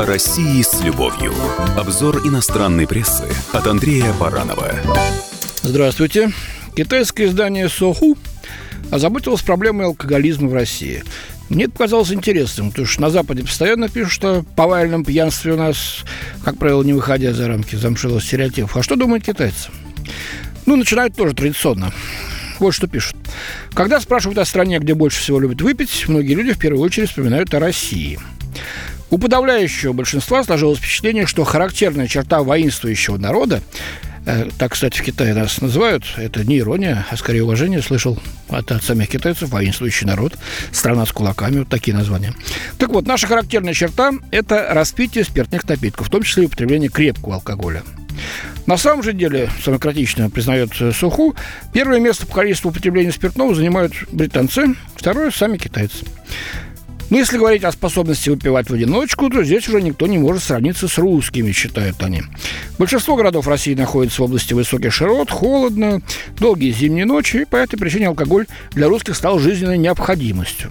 О России с любовью. Обзор иностранной прессы от Андрея Баранова. Здравствуйте. Китайское издание «Соху» озаботилось проблемой алкоголизма в России. Мне это показалось интересным, потому что на Западе постоянно пишут, что повальном пьянстве у нас, как правило, не выходя за рамки замшелых стереотипов. А что думают китайцы? Ну, начинают тоже традиционно. Вот что пишут. Когда спрашивают о стране, где больше всего любят выпить, многие люди в первую очередь вспоминают о России. У подавляющего большинства сложилось впечатление, что характерная черта воинствующего народа э, так, кстати, в Китае нас называют, это не ирония, а скорее уважение, слышал от, от самих китайцев, воинствующий народ, страна с кулаками, вот такие названия. Так вот, наша характерная черта – это распитие спиртных напитков, в том числе и употребление крепкого алкоголя. На самом же деле, самократично признает Суху, первое место по количеству употребления спиртного занимают британцы, второе – сами китайцы. Но если говорить о способности выпивать в одиночку, то здесь уже никто не может сравниться с русскими, считают они. Большинство городов России находится в области высоких широт, холодно, долгие зимние ночи, и по этой причине алкоголь для русских стал жизненной необходимостью.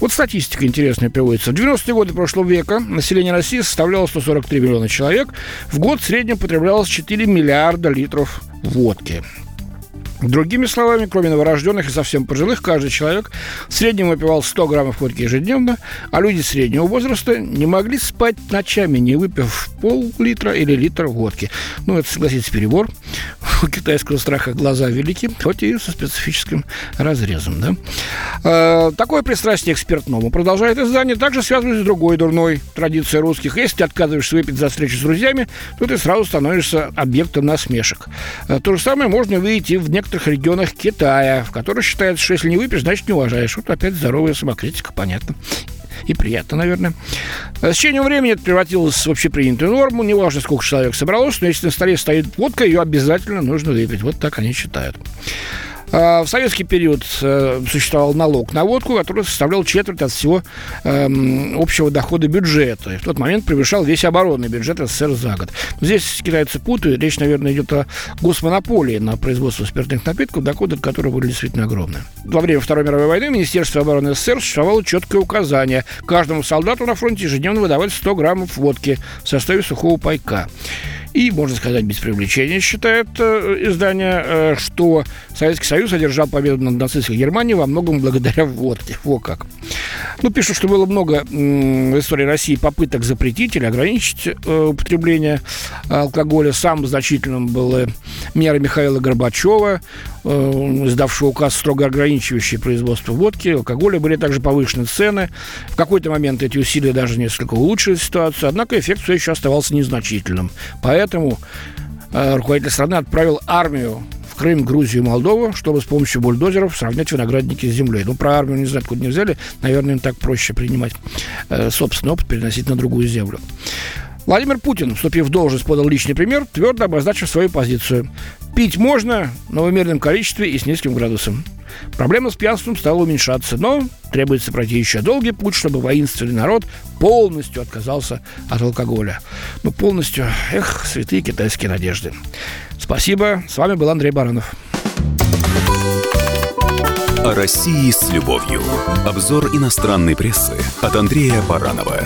Вот статистика интересная приводится. В 90-е годы прошлого века население России составляло 143 миллиона человек. В год в среднем потреблялось 4 миллиарда литров водки. Другими словами, кроме новорожденных и совсем пожилых, каждый человек в среднем выпивал 100 граммов водки ежедневно, а люди среднего возраста не могли спать ночами, не выпив пол-литра или литр водки. Ну, это, согласитесь, перебор. У китайского страха глаза велики, хоть и со специфическим разрезом. Да? Э, такое пристрастие к спиртному продолжает издание, также связано с другой дурной традицией русских. Если ты отказываешься выпить за встречу с друзьями, то ты сразу становишься объектом насмешек. Э, то же самое можно увидеть и в некоторых регионах Китая, в которых считается, что если не выпьешь, значит не уважаешь. Вот опять здоровая самокритика, понятно и приятно, наверное. С течением времени это превратилось в общепринятую норму. Неважно, сколько человек собралось, но если на столе стоит водка, ее обязательно нужно выпить. Вот так они считают. А, в советский период э, существовал налог на водку, который составлял четверть от всего эм, общего дохода бюджета. И в тот момент превышал весь оборонный бюджет СССР за год. Здесь китайцы путают. Речь, наверное, идет о госмонополии на производство спиртных напитков, доходы от которых были действительно огромные. Во время Второй мировой войны Министерство обороны СССР существовало четкое указание каждому солдату на фронте ежедневно выдавать 100 граммов водки в составе сухого пайка. И, можно сказать, без привлечения считает э, издание, э, что Советский Союз одержал победу над нацистской Германией во многом благодаря водке. Во как. Ну, пишут, что было много в истории России попыток запретить или ограничить э, употребление алкоголя. Самым значительным было мера Михаила Горбачева, э, издавшего указ, строго ограничивающий производство водки, алкоголя. Были также повышены цены. В какой-то момент эти усилия даже несколько улучшили ситуацию, однако эффект все еще оставался незначительным. Поэтому э, руководитель страны отправил армию Крым, Грузию, Молдову, чтобы с помощью бульдозеров сравнять виноградники с землей. Ну, про армию не знаю, откуда не взяли. Наверное, им так проще принимать э, собственный опыт, переносить на другую землю. Владимир Путин, вступив в должность, подал личный пример, твердо обозначив свою позицию. Пить можно, но в умеренном количестве и с низким градусом. Проблема с пьянством стала уменьшаться, но требуется пройти еще долгий путь, чтобы воинственный народ полностью отказался от алкоголя. Ну, полностью, эх, святые китайские надежды. Спасибо. С вами был Андрей Баранов. О России с любовью. Обзор иностранной прессы от Андрея Баранова.